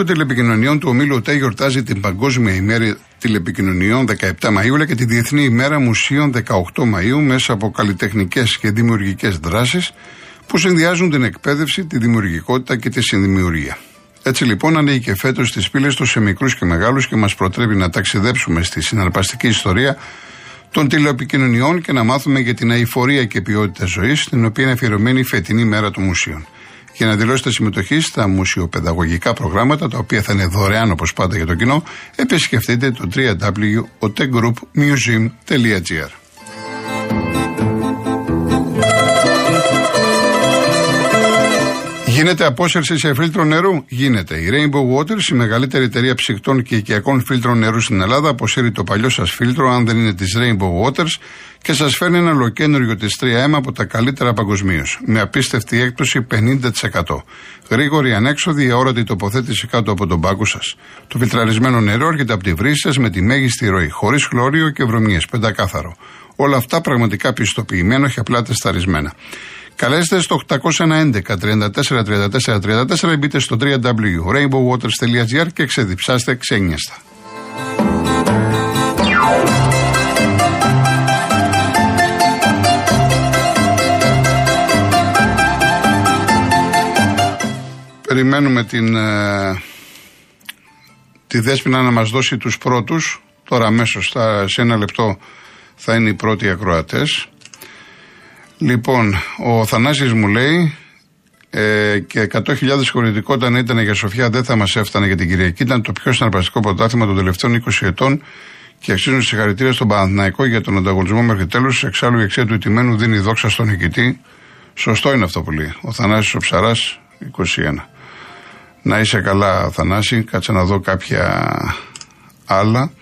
Το Μουσείο Τηλεπικοινωνιών του Ομίλου ΟΤΕ γιορτάζει την Παγκόσμια ημέρα τηλεπικοινωνιών 17 Μαΐου αλλά και τη Διεθνή ημέρα Μουσείων 18 Μαΐου μέσα από καλλιτεχνικές και δημιουργικές δράσεις που συνδυάζουν την εκπαίδευση, τη δημιουργικότητα και τη συνδημιουργία. Έτσι λοιπόν ανοίγει και φέτος τι πύλες τους σε μικρούς και μεγάλους και μας προτρέπει να ταξιδέψουμε στη συναρπαστική ιστορία των τηλεοπικοινωνιών και να μάθουμε για την αηφορία και ποιότητα ζωής, στην οποία είναι αφιερωμένη η φετινή μέρα των μουσείων. Για να δηλώσετε συμμετοχή στα μουσιοπαιδαγωγικά προγράμματα, τα οποία θα είναι δωρεάν όπως πάντα για το κοινό, επισκεφτείτε το www.otegroupmuseum.gr. Γίνεται απόσυρση σε φίλτρο νερού. Γίνεται. Η Rainbow Waters, η μεγαλύτερη εταιρεία ψυκτών και οικιακών φίλτρων νερού στην Ελλάδα, αποσύρει το παλιό σας φίλτρο, αν δεν είναι της Rainbow Waters, και σας φέρνει ένα ολοκένουργιο της 3M από τα καλύτερα παγκοσμίως. Με απίστευτη έκπτωση 50%. Γρήγορη, ανέξοδη, αόρατη τοποθέτηση κάτω από τον πάγκο σας. Το φιλτραρισμένο νερό έρχεται από τη βρύση σας με τη μέγιστη ροή, χωρίς χλώριο και βρωμιές, πεντακάθαρο. Όλα αυτά πραγματικά πιστοποιημένο και απλά τεσταρισμένα. Καλέστε στο 811 34 34 34 μπείτε στο www.rainbowwaters.gr και ξεδιψάστε ξένιαστα. Περιμένουμε την, ε, τη Δέσποινα να μας δώσει τους πρώτους. Τώρα αμέσως σε ένα λεπτό θα είναι οι πρώτοι ακροατές. Λοιπόν, ο Θανάσης μου λέει ε, και 100.000 χωρητικό όταν ήταν για Σοφιά δεν θα μας έφτανε για την Κυριακή. Ήταν το πιο συναρπαστικό πρωτάθλημα των τελευταίων 20 ετών και αξίζουν συγχαρητήρια στον Παναθηναϊκό για τον ανταγωνισμό μέχρι τέλους. Εξάλλου η αξία του ηττημένου δίνει δόξα στον νικητή. Σωστό είναι αυτό που λέει. Ο Θανάσης ο Ψαράς 21. Να είσαι καλά, Θανάση. Κάτσε να δω κάποια άλλα.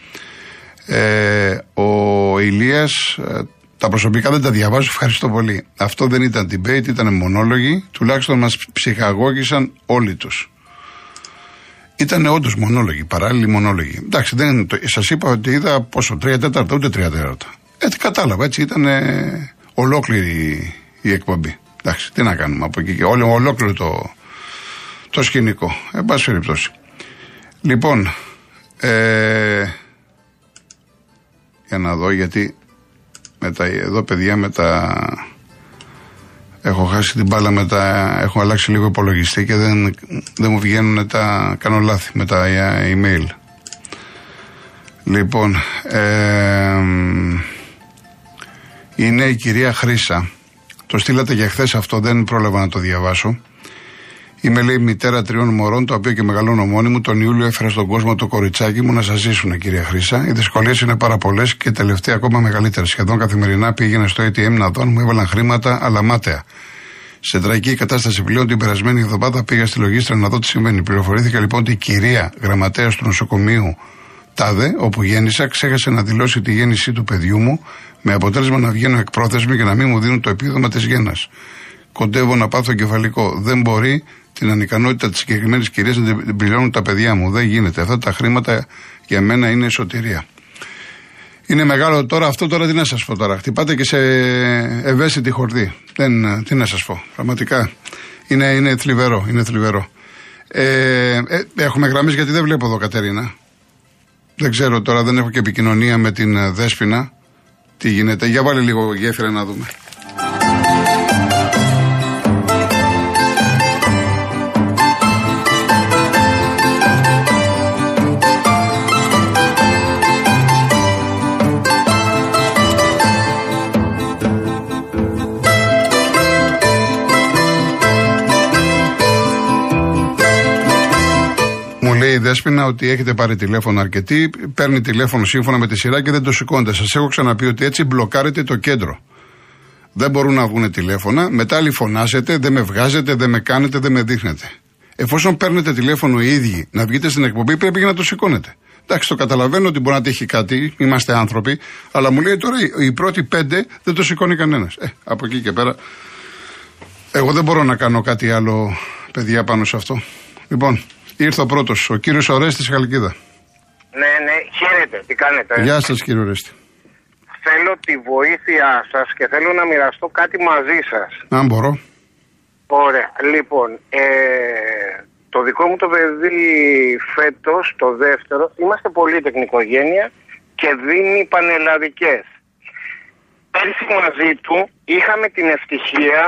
Ε, ο Ηλίας ε, τα προσωπικά δεν τα διαβάζω, ευχαριστώ πολύ. Αυτό δεν ήταν debate, ήταν μονόλογοι. Τουλάχιστον μας ψυχαγώγησαν όλοι τους. Ήταν όντως μονόλογοι, παράλληλοι μονόλογοι. Εντάξει, δεν, σας είπα ότι είδα πόσο, τρία τέταρτα, ούτε τρία τέταρτα. Έτσι κατάλαβα, έτσι ήταν ε, ολόκληρη η εκπομπή. Εντάξει, τι να κάνουμε από εκεί και όλο, ολόκληρο το, το σκηνικό. Εν πάση περιπτώσει. Λοιπόν, ε, για να δω γιατί με τα, εδώ παιδιά με τα... Έχω χάσει την μπάλα με τα... Έχω αλλάξει λίγο υπολογιστή και δεν, δεν μου βγαίνουν τα... Κάνω λάθη με τα email. Λοιπόν, ε, είναι η κυρία Χρύσα. Το στείλατε για χθες αυτό, δεν πρόλαβα να το διαβάσω. Είμαι λέει μητέρα τριών μωρών, το οποίο και μεγαλώνω μόνη μου. Τον Ιούλιο έφερα στον κόσμο το κοριτσάκι μου να σας ζήσουν, κυρία Χρήσα. Οι δυσκολίες είναι πάρα πολλές και τελευταία ακόμα μεγαλύτερες. Σχεδόν καθημερινά πήγαινα στο ATM να δω αν μου έβαλαν χρήματα, αλλά μάταια. Σε τραγική κατάσταση πλέον την περασμένη εβδομάδα πήγα στη λογίστρα να δω τι συμβαίνει. Πληροφορήθηκα λοιπόν ότι η κυρία γραμματέας του νοσοκομείου Τάδε, όπου γέννησα, ξέχασε να δηλώσει τη γέννησή του παιδιού μου, με αποτέλεσμα να βγαίνω εκπρόθεσμη και να μην μου δίνουν το επίδομα της γέννα. Κοντεύω να πάθω κεφαλικό. Δεν μπορεί την ανικανότητα της συγκεκριμένης κυρίας να την πληρώνουν τα παιδιά μου. Δεν γίνεται. Αυτά τα χρήματα για μένα είναι σωτηρία. Είναι μεγάλο τώρα, αυτό τώρα τι να σας πω τώρα. Χτυπάτε και σε ευαίσθητη χορδή. Δεν, τι να σας πω. Πραγματικά είναι, είναι θλιβερό. Είναι θλιβερό. Ε, ε, έχουμε γραμμές γιατί δεν βλέπω εδώ Κατερίνα. Δεν ξέρω τώρα, δεν έχω και επικοινωνία με την Δέσποινα. Τι γίνεται. Για βάλει λίγο γέφυρα να δούμε. Η Δέσποινα ότι έχετε πάρει τηλέφωνο αρκετή, παίρνει τηλέφωνο σύμφωνα με τη σειρά και δεν το σηκώνετε. Σας έχω ξαναπεί ότι έτσι μπλοκάρετε το κέντρο. Δεν μπορούν να βγουν τηλέφωνα, μετά άλλοι φωνάζετε, δεν με βγάζετε, δεν με κάνετε, δεν με δείχνετε. Εφόσον παίρνετε τηλέφωνο οι ίδιοι να βγείτε στην εκπομπή, πρέπει και να το σηκώνετε. Εντάξει, το καταλαβαίνω ότι μπορεί να τύχει κάτι, είμαστε άνθρωποι, αλλά μου λέει τώρα οι πρώτοι πέντε δεν το σηκώνει κανένας. Ε, από εκεί και πέρα. Εγώ δεν μπορώ να κάνω κάτι άλλο, παιδιά, πάνω σε αυτό. Λοιπόν, Ήρθε ο πρώτος, ο κύριος Ορέστη Χαλκίδα. Ναι, ναι, χαίρετε, τι κάνετε. Γεια σας, κύριε Ορέστη. Θέλω τη βοήθειά σας και θέλω να μοιραστώ κάτι μαζί σας. Αν μπορώ. Ωραία. Λοιπόν, ε, Το δικό μου το παιδί φέτος, το δεύτερο, είμαστε πολύ τεχνικογένεια και δίνει πανελλαδικές. Πέρσι μαζί του είχαμε την ευτυχία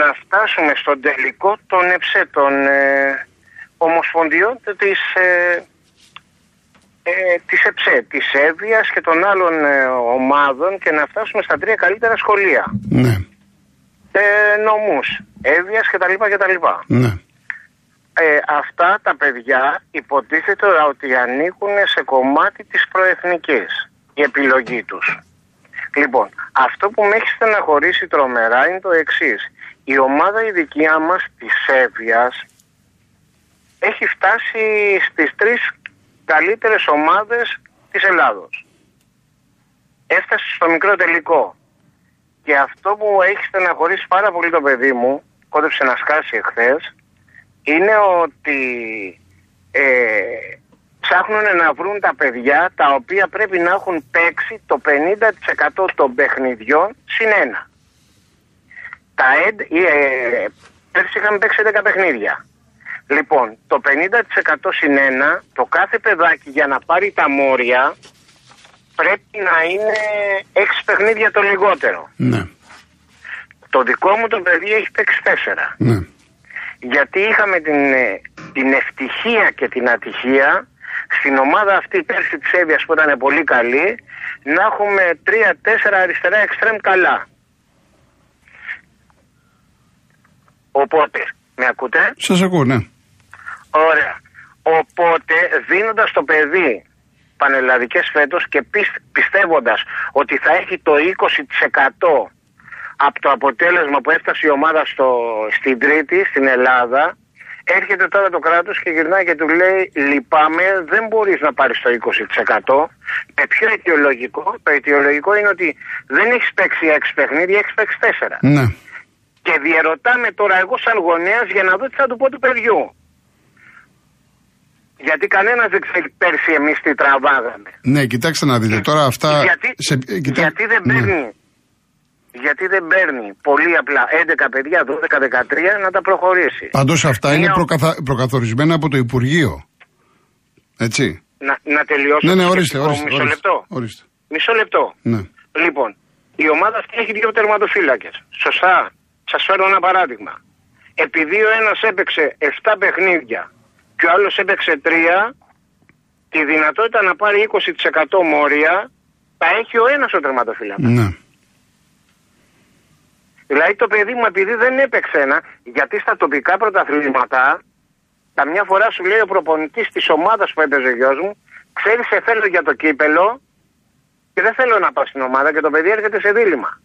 να φτάσουμε στον τελικό των ΕΨΕ, των ε, Ομοσπονδιών της, ε, ε, της ΕΨΕ, της Εύβοιας και των άλλων ε, ομάδων και να φτάσουμε στα τρία καλύτερα σχολεία. Ναι. Ε, νομούς, Εύβοιας κτλ. κτλ. Ναι. Ε, αυτά τα παιδιά υποτίθεται ότι ανήκουν σε κομμάτι της προεθνικής η επιλογή τους. Λοιπόν, αυτό που με έχει στεναχωρήσει τρομερά είναι το εξής. Η ομάδα η δικιά μας της Εύβοιας έχει φτάσει στις τρεις καλύτερες ομάδες της Ελλάδος. Έφτασε στο μικρό τελικό. Και αυτό που έχει στεναχωρήσει πάρα πολύ το παιδί μου, κόντεψε να σκάσει εχθές, είναι ότι ε, ψάχνουν να βρουν τα παιδιά τα οποία πρέπει να έχουν παίξει το 50% των παιχνιδιών συν ένα. Τα ΕΔ, ε, πέρσι είχαμε παίξει 10 παιχνίδια. Λοιπόν, το 50% συν ένα, το κάθε παιδάκι για να πάρει τα μόρια πρέπει να είναι 6 παιχνίδια το λιγότερο. Ναι. Το δικό μου το παιδί έχει παίξει 4 Ναι. γιατί είχαμε την, ε, την ευτυχία και την ατυχία στην ομάδα αυτή πέρσι της Εύβοιας που ήταν πολύ καλή να έχουμε τρία-τέσσερα αριστερά εξτρέμ καλά. Οπότε, με ακούτε; Σας ακούω, ναι. Ωραία. Οπότε δίνοντας το παιδί πανελλαδικές φέτος και πισ- πιστεύοντας ότι θα έχει το 20% από το αποτέλεσμα που έφτασε η ομάδα στο, στην Τρίτη, στην Ελλάδα, έρχεται τώρα το κράτος και γυρνάει και του λέει λυπάμαι, δεν μπορείς να πάρεις το 20%. Με ποιο αιτιολογικό, το αιτιολογικό είναι ότι δεν έχεις παίξει 6 παιχνίδια, έχεις παίξει 4. Ναι. Και διαρωτάμε τώρα εγώ σαν γονέας για να δω τι θα του πω του παιδιού. Γιατί κανένας δεν ξέρει πέρσι εμείς τι τραβάγαμε. Ναι, κοιτάξτε να δείτε. Τώρα αυτά. γιατί, σε- ε, κοιτά- γιατί δεν ναι. παίρνει; Γιατί δεν παίρνει; Πολύ απλά 11 παιδιά, 12-13 να τα προχωρήσει. Πάντως αυτά είναι Μια- προκαθα... προκαθορισμένα από το Υπουργείο. Έτσι. Να, να τελειώσω. Ναι, ναι, το ορίστε, σκεπτικό μου, ορίστε. Μισό ορίστε. λεπτό. ορίστε. Μισό λεπτό. Ναι. Λοιπόν, η ομάδα αυτή έχει δύο τερματοφύλακες. Σωστά. Σας φέρω ένα παράδειγμα. Επειδή ο ένας έπαιξε 7 παιχνίδια και ο άλλος έπαιξε 3, τη δυνατότητα να πάρει 20% μόρια τα έχει ο ένας ο τερματοφύλακας. Ναι. Δηλαδή το παιδί μου επειδή δεν έπαιξε ένα, γιατί στα τοπικά πρωταθλήματα, καμιά φορά σου λέει ο προπονητής της ομάδας που έπαιζε ο γιος μου, ξέρεις, σε θέλω για το κύπελο και δεν θέλω να πάω στην ομάδα και το παιδί έρχεται σε δίλημα.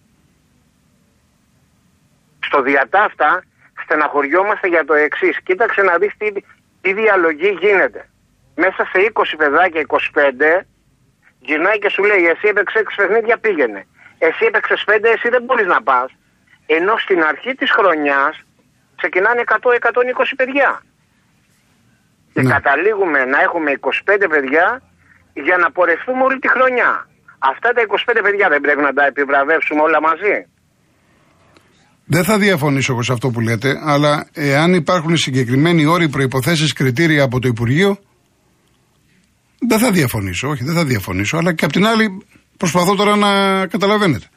Στο διατάφτα στεναχωριόμαστε για το εξής. Κοίταξε να δεις τι, τι διαλογή γίνεται. Μέσα σε 20 παιδάκια, 25, γυρνάει και σου λέει: Εσύ έπαιξε 6 παιχνίδια, πήγαινε. Εσύ έπαιξε 5, εσύ δεν μπορείς να πας. Ενώ στην αρχή της χρονιάς ξεκινάνε 100-120 παιδιά. Και Ναι. καταλήγουμε να έχουμε 25 παιδιά για να πορευτούμε όλη τη χρονιά. Αυτά τα 25 παιδιά δεν πρέπει να τα επιβραβεύσουμε όλα μαζί. Δεν θα διαφωνήσω εγώ σε αυτό που λέτε, αλλά εάν υπάρχουν συγκεκριμένοι όροι, προποθέσει, κριτήρια από το Υπουργείο, δεν θα διαφωνήσω. Όχι, δεν θα διαφωνήσω. Αλλά και απ' την άλλη, προσπαθώ τώρα να καταλαβαίνετε.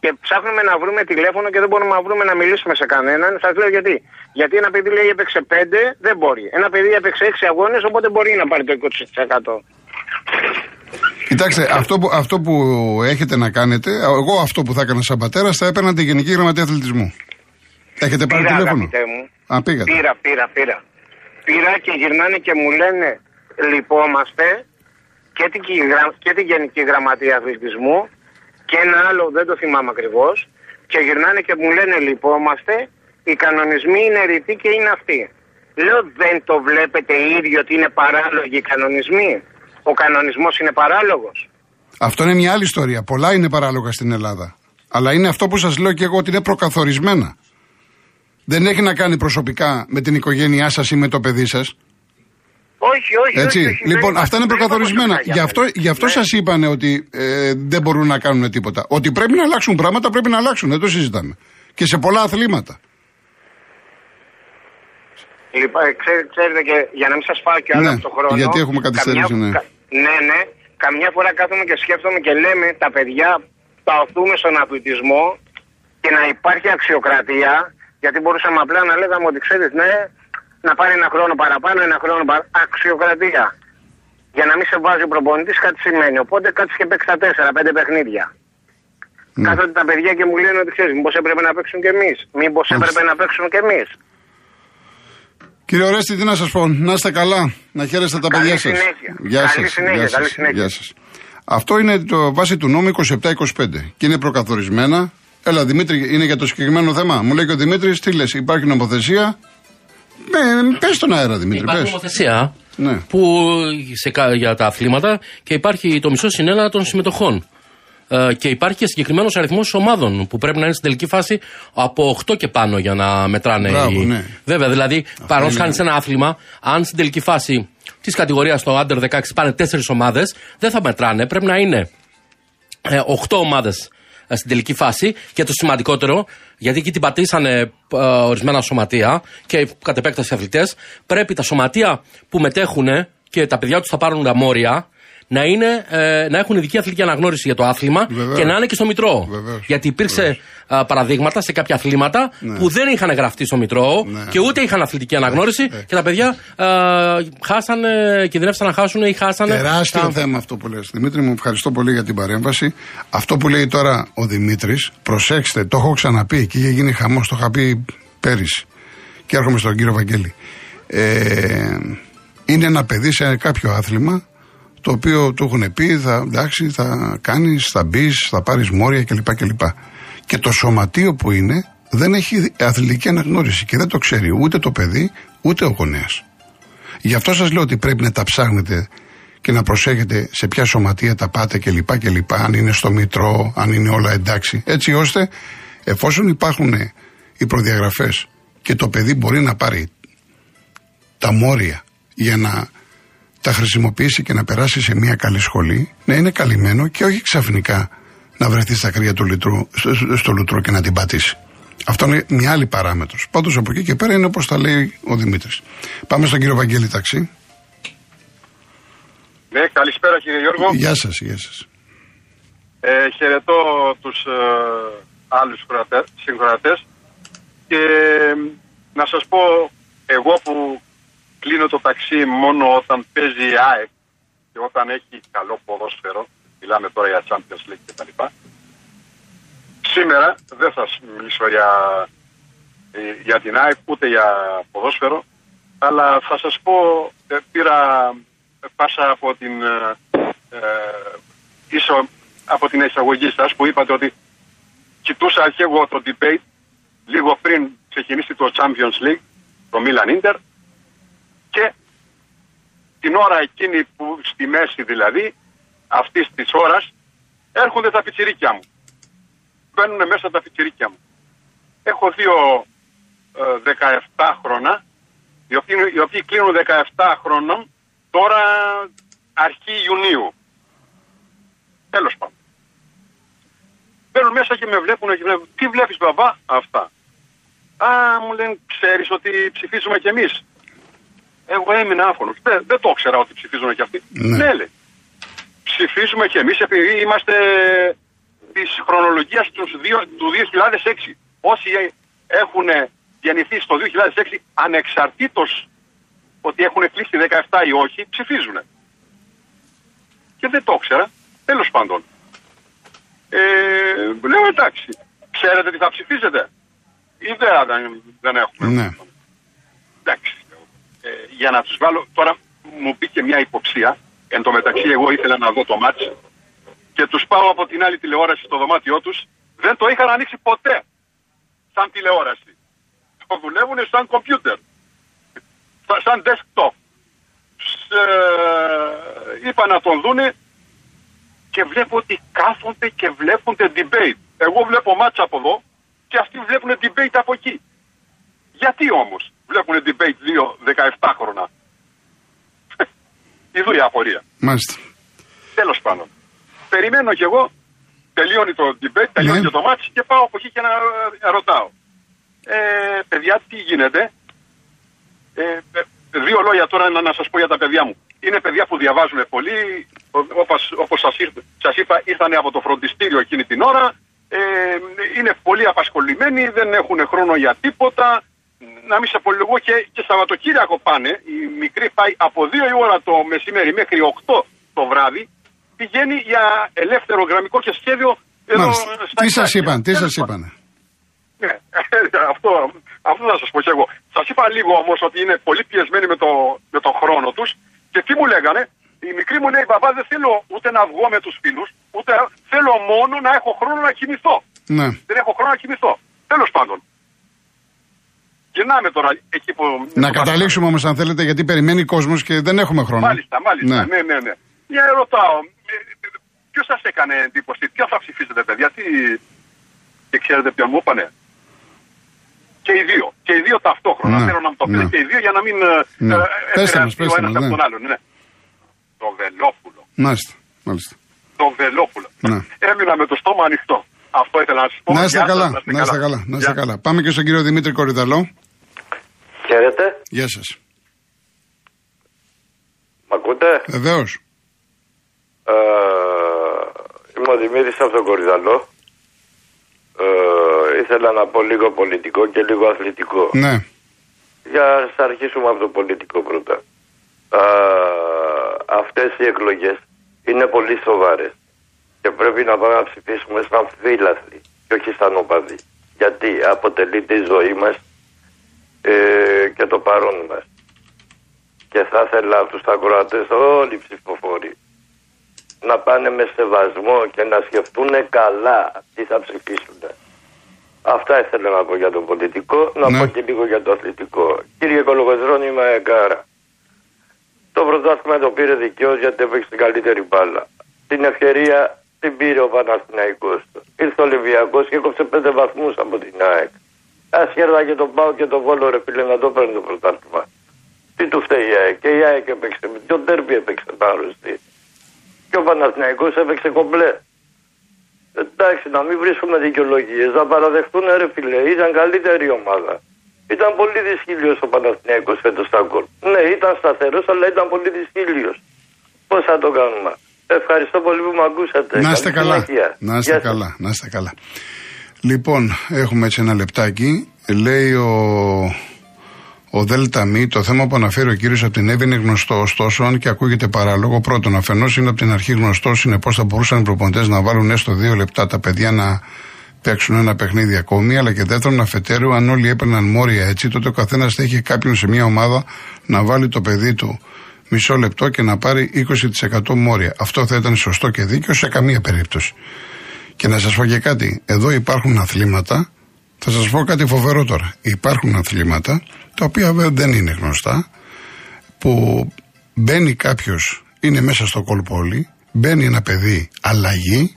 Και ψάχνουμε να βρούμε τηλέφωνο και δεν μπορούμε να βρούμε να μιλήσουμε σε κανέναν. Σας λέω γιατί. Γιατί ένα παιδί λέει έπαιξε 5, δεν μπορεί. Ένα παιδί έπαιξε 6 αγώνες, οπότε μπορεί να πάρει το 20%. Κοιτάξτε, αυτό που, αυτό που έχετε να κάνετε, εγώ αυτό που θα έκανα σαν πατέρα, θα έπαιρνα τη Γενική Γραμματεία Αθλητισμού. Έχετε πάρει Πήρα, τηλέφωνο; αγαπητέ μου. Α, πήγατε. Πήρα, πήρα, πήρα. Πήρα και γυρνάνε και μου λένε λυπόμαστε και την, γρα- και την Γενική Γραμματεία Αθλητισμού και ένα άλλο δεν το θυμάμαι ακριβώς. Και γυρνάνε και μου λένε λυπόμαστε, οι κανονισμοί είναι ρητοί και είναι αυτοί. Λέω δεν το βλέπετε ίδιο ότι είναι παράλογοι οι κανονισμοί. Ο κανονισμός είναι παράλογος. Αυτό είναι μια άλλη ιστορία. Πολλά είναι παράλογα στην Ελλάδα. Αλλά είναι αυτό που σας λέω και εγώ ότι είναι προκαθορισμένα. Δεν έχει να κάνει προσωπικά με την οικογένειά σας ή με το παιδί σας. Όχι, όχι, Έτσι. όχι, όχι, δεν λοιπόν, είπα- αυτά είναι δεν είπα προκαθορισμένα. προσωπικά Γι' για αυτό, μένα. γι αυτό Ναι. σας είπαν ότι ε, δεν μπορούν να κάνουν τίποτα. Ότι πρέπει να αλλάξουν πράγματα, πρέπει να αλλάξουν. Δεν το συζητάμε. Και σε πολλά αθλήματα. Λοιπόν, ε, ξέρετε και για να μην σας φάω και άλλο Ναι, από το χρόνο. γιατί έχουμε καθυστερήσει, καμιά- ναι. κα- ναι, ναι. Καμιά φορά κάθομαι και σκέφτομαι και λέμε τα παιδιά τα οθούμε στον αθλητισμό και να υπάρχει αξιοκρατία. Γιατί μπορούσαμε απλά να λέγαμε ότι ξέρεις, ναι, να πάρει ένα χρόνο παραπάνω, ένα χρόνο παραπάνω. Αξιοκρατία. Για να μην σε βάζει ο προπονητής κάτι σημαίνει. Οπότε κάτσε και παίξει τα 4-5 παιχνίδια. Ναι. Κάθονται τα παιδιά και μου λένε ότι ξέρεις, μήπως έπρεπε να παίξουν κι εμείς. Μήπως έπρεπε να παίξουν κι εμείς. Κύριε Ορέστη, τι να σας πω, να είστε καλά, να χαίρεστε τα Καλή παιδιά σας. συνέχεια. Γεια Καλή σας. συνέχεια, Γεια καλή σας, συνέχεια. γεια σας. Αυτό είναι το βάση του νόμου 27-25 και είναι προκαθορισμένα. Έλα, Δημήτρη, είναι για το συγκεκριμένο θέμα. Μου λέει και ο Δημήτρης, τι λες, υπάρχει νομοθεσία; Ε, πες τον αέρα, Δημήτρη, Υπάρχει πες. νομοθεσία Ναι. που σε, κα- για τα αθλήματα και υπάρχει το μισό συνένα των συμμετοχών. Ε, και υπάρχει και συγκεκριμένος αριθμός ομάδων που πρέπει να είναι στην τελική φάση από 8 και πάνω για να μετράνε. Μπράβο, οι... ναι. Βέβαια, δηλαδή, παρόλο είναι- χάνεις ένα άθλημα, αν στην τελική φάση της κατηγορίας στο Under 16 πάνε 4 ομάδες, δεν θα μετράνε. Πρέπει να είναι ε, 8 ομάδες στην τελική φάση και το σημαντικότερο, γιατί εκεί την πατήσανε ε, ορισμένα σωματεία και κατ' επέκταση αθλητές, πρέπει τα σωματεία που μετέχουν και τα παιδιά τους θα πάρουν τα μόρια να, είναι, ε, να έχουν ειδική αθλητική αναγνώριση για το άθλημα Βεβαίως. και να είναι και στο Μητρό. Βεβαίως. Γιατί υπήρξε α, παραδείγματα σε κάποια αθλήματα που δεν είχαν γραφτεί στο Μητρό Ναι. και ούτε είχαν αθλητική αναγνώριση και τα παιδιά α, χάσανε, κινδυνεύσαν να χάσουν ή χάσανε. Τεράστιο τα- θέμα αυτό που λες. Δημήτρη μου ευχαριστώ πολύ για την παρέμβαση. Αυτό που λέει τώρα ο Δημήτρης, προσέξτε, το έχω ξαναπεί και είχε γίνει χαμός, το είχα πει πέρυσι. Και έρχομαι στον κύριο Βαγγέλη. Ε, είναι ένα παιδί σε κάποιο άθλημα το οποίο του έχουν πει θα, εντάξει, θα κάνεις, θα μπεις, θα πάρεις μόρια κλπ. κλπ. Και το σωματείο που είναι δεν έχει αθλητική αναγνώριση και δεν το ξέρει ούτε το παιδί ούτε ο γονέας. Γι' αυτό σας λέω ότι πρέπει να τα ψάχνετε και να προσέχετε σε ποια σωματεία τα πάτε κλπ. κλπ. Αν είναι στο μητρό, αν είναι όλα εντάξει. Έτσι ώστε εφόσον υπάρχουν οι προδιαγραφές και το παιδί μπορεί να πάρει τα μόρια για να τα χρησιμοποιήσει και να περάσει σε μια καλή σχολή, να είναι καλυμμένο και όχι ξαφνικά να βρεθεί στα κρύα του λουτρού, στο, στο λουτρό και να την πατήσει. Αυτό είναι μια άλλη παράμετρος. Πάντως από εκεί και πέρα είναι όπως τα λέει ο Δημήτρης. Πάμε στον κύριο Βαγγέλη Ταξί. Ναι, καλησπέρα κύριε Γιώργο. Γεια σας, γεια σας. Ε, χαιρετώ τους ε, άλλους χρωατε- συγχωρατές και ε, να σας πω εγώ που κλείνω το ταξί μόνο όταν παίζει η ΑΕΚ και όταν έχει καλό ποδόσφαιρο, μιλάμε τώρα για Champions League και τα λοιπά. Σήμερα δεν θα σας μιλήσω για, ε, για την ΑΕΚ ούτε για ποδόσφαιρο, αλλά θα σας πω, ε, πήρα πάσα από την ε, ε, ίσο από την εισαγωγή σας που είπατε ότι κοιτούσα και εγώ το debate λίγο πριν ξεκινήσει το Champions League, το Milan Inter και την ώρα εκείνη που στη μέση δηλαδή αυτής της ώρας έρχονται τα πιτσιρίκια μου. Μπαίνουν μέσα τα πιτσιρίκια μου. Έχω δύο ε, 17 χρόνια, οι οποίοι, οι οποίοι κλείνουν 17 χρόνων τώρα αρχή Ιουνίου. Τέλος πάντων. Μπαίνουν μέσα και με βλέπουν και βλέπουν. Τι βλέπεις μπαμπά; Αυτά. Α, μου λένε, ξέρεις ότι ψηφίζουμε κι εμείς. Εγώ έμεινα άφωνος. Δεν, δεν το ήξερα ότι ψηφίζουν κι αυτοί. Ναι. Ναι, λέει. Ψηφίζουμε κι εμείς επειδή είμαστε της χρονολογίας τους, δύο- του 2006. Όσοι έχουν γεννηθεί στο 2006 ανεξαρτήτως ότι έχουν κλείσει 17 ή όχι, ψηφίζουν. Και δεν το ήξερα. Τέλος πάντων. Ε, λέω εντάξει. Ξέρετε τι θα ψηφίσετε. Ιδέα δεν, δεν έχουμε. Ναι. Εντάξει. Ε, για να τους βάλω, τώρα μου μπήκε μια υποψία. Εν τω μεταξύ εγώ ήθελα να δω το μάτς και τους πάω από την άλλη τηλεόραση στο δωμάτιό τους. Δεν το είχαν ανοίξει ποτέ σαν τηλεόραση. Το δουλεύουν σαν κομπιούτερ. Σα- Σαν desktop. Σ- ε, είπα να τον δούνε και βλέπω ότι κάθονται και βλέπουν debate. Εγώ βλέπω μάτσα από εδώ και αυτοί βλέπουν debate από εκεί. Γιατί όμως; Βλέπουν debate δύο 17 χρόνια. Ιδού η απορία. Μάλιστα. Τέλος πάντων. Περιμένω κι εγώ, τελειώνει το debate, τελειώνει Ναι. και το μάτς και πάω από εκεί και να ε, ρωτάω. Ε, παιδιά, τι γίνεται; Ε, ε, δύο λόγια τώρα να, να σας πω για τα παιδιά μου. Είναι παιδιά που διαβάζουν πολύ. Όπως σας είπα, ήρθαν από το φροντιστήριο εκείνη την ώρα. Ε, είναι πολύ απασχολημένοι, δεν έχουν χρόνο για τίποτα. Να μην σε απολογώ και, και Σαββατοκύριακο πάνε. Η μικρή πάει από 2 η ώρα το μεσημέρι μέχρι 8 το βράδυ. Πηγαίνει για ελεύθερο γραμμικό και σχέδιο εδώ στα Τι σας είπαν, τι σας είπαν. Ναι, αυτό, αυτό θα σας πω και εγώ. Σας είπα λίγο όμως ότι είναι πολύ πιεσμένοι με το, με το χρόνο τους και τι μου λέγανε, η μικρή μου λέει: Μπαμπά, δεν θέλω ούτε να βγω με τους φίλους, ούτε θέλω μόνο να έχω χρόνο να κοιμηθώ. Ναι. Δεν έχω χρόνο να κοιμηθώ. Τέλος πάντων. Γυρνάμε τώρα εκεί που. Να καταλήξουμε όμως, αν θέλετε, γιατί περιμένει κόσμος και δεν έχουμε χρόνο. Μάλιστα, μάλιστα. Ναι, ναι, ναι. ναι. Για ρωτάω, ποιος σας έκανε εντύπωση, ποιο θα ψηφίσετε, παιδιά, τι. Και ξέρετε ποιον μου είπανε; Και οι δύο. Και οι δύο ταυτόχρονα. Ναι, Θέλω να μου το πείτε ναι. και οι δύο για να μην. Ναι. Ε, πέστε μας, πέστε μας, ναι. τον άλλον. Ναι. Το Βελόπουλο. Μάλιστα. Μάλιστα. Το Βελόπουλο. Ναι. Έμεινα με το στόμα ανοιχτό. Αυτό ήθελα να σας πω. Να είστε καλά. Να είστε καλά. Να είστε καλά. Πάμε και στον κύριο Δημήτρη Κορυδαλό. Χαίρετε. Γεια σας. Μ' ακούτε; Βεβαίως. Ε, είμαι ο Δημήτρης από τον Κορυδαλό. Ε, ήθελα να πω λίγο πολιτικό και λίγο αθλητικό. Ναι. Για να αρχίσουμε από το πολιτικό πρώτα. Ε, αυτές οι εκλογές είναι πολύ σοβαρές και πρέπει να πάμε να ψηφίσουμε σαν φίλαθλοι και όχι σαν οπαδοί. Γιατί αποτελεί τη ζωή μας ε, και το παρόν μας. Και θα ήθελα από τους ακροατές όλοι οι ψηφοφόροι να πάνε με σεβασμό και να σκεφτούν καλά τι θα ψηφίσουν. Αυτά ήθελα να πω για το πολιτικό, να ναι. πω και λίγο για το αθλητικό. Κύριε Κολογοζρόνη Μαεκάρα, το πρωτάθλημα το πήρε δικαίως γιατί έπαιξε την καλύτερη μπάλα. Την ευκαιρία την πήρε ο Παναθηναϊκός. Ήρθε ο Ολυμπιακός και έκοψε πέντε βαθμούς από την ΑΕΚ. Άσχερδα και τον Πάο και τον Βόλο ρε φίλε να το παίρνει το πρωτάθλημα. Τι του φταίει η ΑΕΚ; Και η ΑΕΚ έπαιξε. Και ο Ντέρμπι έπαιξε άρρωστη. Και ο Παναθηναϊκός έπαιξε κομπλέ. Εντάξει, να μην βρίσκουμε δικαιολογίες, να παραδεχτούν ρε φίλε, ήταν καλύτερη ομάδα. Ήταν πολύ δυσκύλιος ο Παναθηναϊκός φέτος στα γκολ. Ναι, ήταν σταθερός, αλλά ήταν πολύ δυσκύλιος. Πώς θα το κάνουμε; Ευχαριστώ πολύ που με ακούσατε. Να είστε καλά. Να είστε καλά. Να είστε καλά. Λοιπόν, έχουμε έτσι ένα λεπτάκι. Λέει ο ο Δέλτα Μη, το θέμα που αναφέρει ο κύριος από την Εύη είναι γνωστό, ωστόσο, αν και ακούγεται παράλογο, πρώτον, αφενός είναι από την αρχή γνωστό, συνεπώς θα μπορούσαν οι προπονητές να βάλουν έστω δύο λεπτά τα παιδιά να παίξουν ένα παιχνίδι ακόμη, αλλά και δεύτερον, αφετέρου, αν όλοι έπαιρναν μόρια έτσι, τότε ο καθένας θα είχε κάποιον σε μια ομάδα να βάλει το παιδί του μισό λεπτό και να πάρει 20% μόρια. Αυτό θα ήταν σωστό και δίκαιο σε καμία περίπτωση. Και να σας πω και κάτι, εδώ υπάρχουν αθλήματα θα σας πω κάτι φοβερό τώρα. Υπάρχουν αθλήματα, τα οποία βέβαια δεν είναι γνωστά, που μπαίνει κάποιος, είναι μέσα στο κολπόλι, μπαίνει ένα παιδί αλλαγή,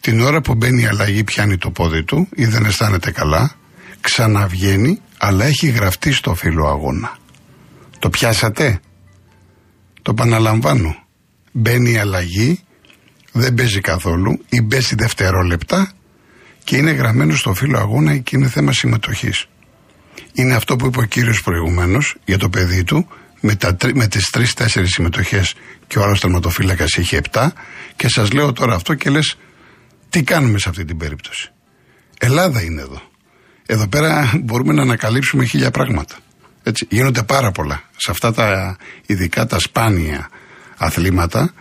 την ώρα που μπαίνει η αλλαγή πιάνει το πόδι του ή δεν αισθάνεται καλά, ξαναβγαίνει, αλλά έχει γραφτεί στο φύλλο αγώνα. Το πιάσατε; Το επαναλαμβάνω. Μπαίνει η αλλαγή, δεν παίζει καθόλου ή παίζει δευτερόλεπτα και είναι γραμμένο στο φύλλο αγώνα και είναι θέμα συμμετοχής. Είναι αυτό που είπε ο κύριος προηγουμένως για το παιδί του, με, τα, με τις τρει-τέσσερι συμμετοχές και ο άλλος τερματοφύλακας είχε επτά. Και σας λέω τώρα αυτό και λες, τι κάνουμε σε αυτή την περίπτωση. Ελλάδα είναι εδώ. Εδώ πέρα μπορούμε να ανακαλύψουμε χίλια πράγματα. Έτσι, γίνονται πάρα πολλά. Σε αυτά τα ειδικά τα σπάνια αθλήματα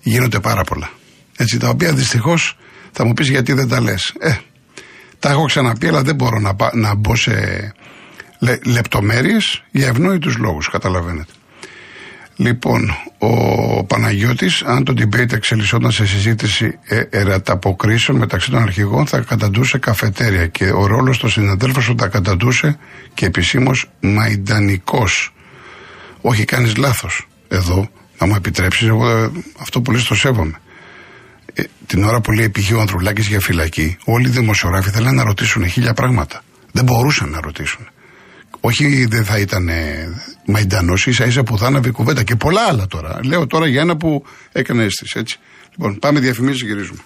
γίνονται πάρα πολλά. Έτσι, τα οποία δυστυχώς θα μου πεις γιατί δεν τα λες. Ε, τα έχω ξαναπεί, αλλά δεν μπορώ να, να μπω σε λε, λεπτομέρειες για ευνόητους λόγους. Καταλαβαίνετε. Λοιπόν, ο Παναγιώτης, αν το debate εξελισσόταν σε συζήτηση ε, εραταποκρίσεων μεταξύ των αρχηγών, θα καταντούσε καφετέρια και ο ρόλος των συναδέλφων θα τα καταντούσε και επισήμως μαϊντανικός. Όχι, κάνεις λάθος. Εδώ, να μου επιτρέψεις, εγώ ε, αυτό που λες το σέβομαι. Ε, την ώρα που λέει π.χ. ο Ανδρουλάκης για φυλακή, όλοι οι δημοσιογράφοι θέλουν να ρωτήσουν χίλια πράγματα. Δεν μπορούσαν να ρωτήσουν. Όχι δεν θα ήταν μαϊντανός, ίσα ίσα που θα άναβε κουβέντα και πολλά άλλα τώρα. Λέω τώρα για ένα που έκανε αίσθηση, έτσι. Λοιπόν, πάμε διαφημίσεις και γυρίζουμε.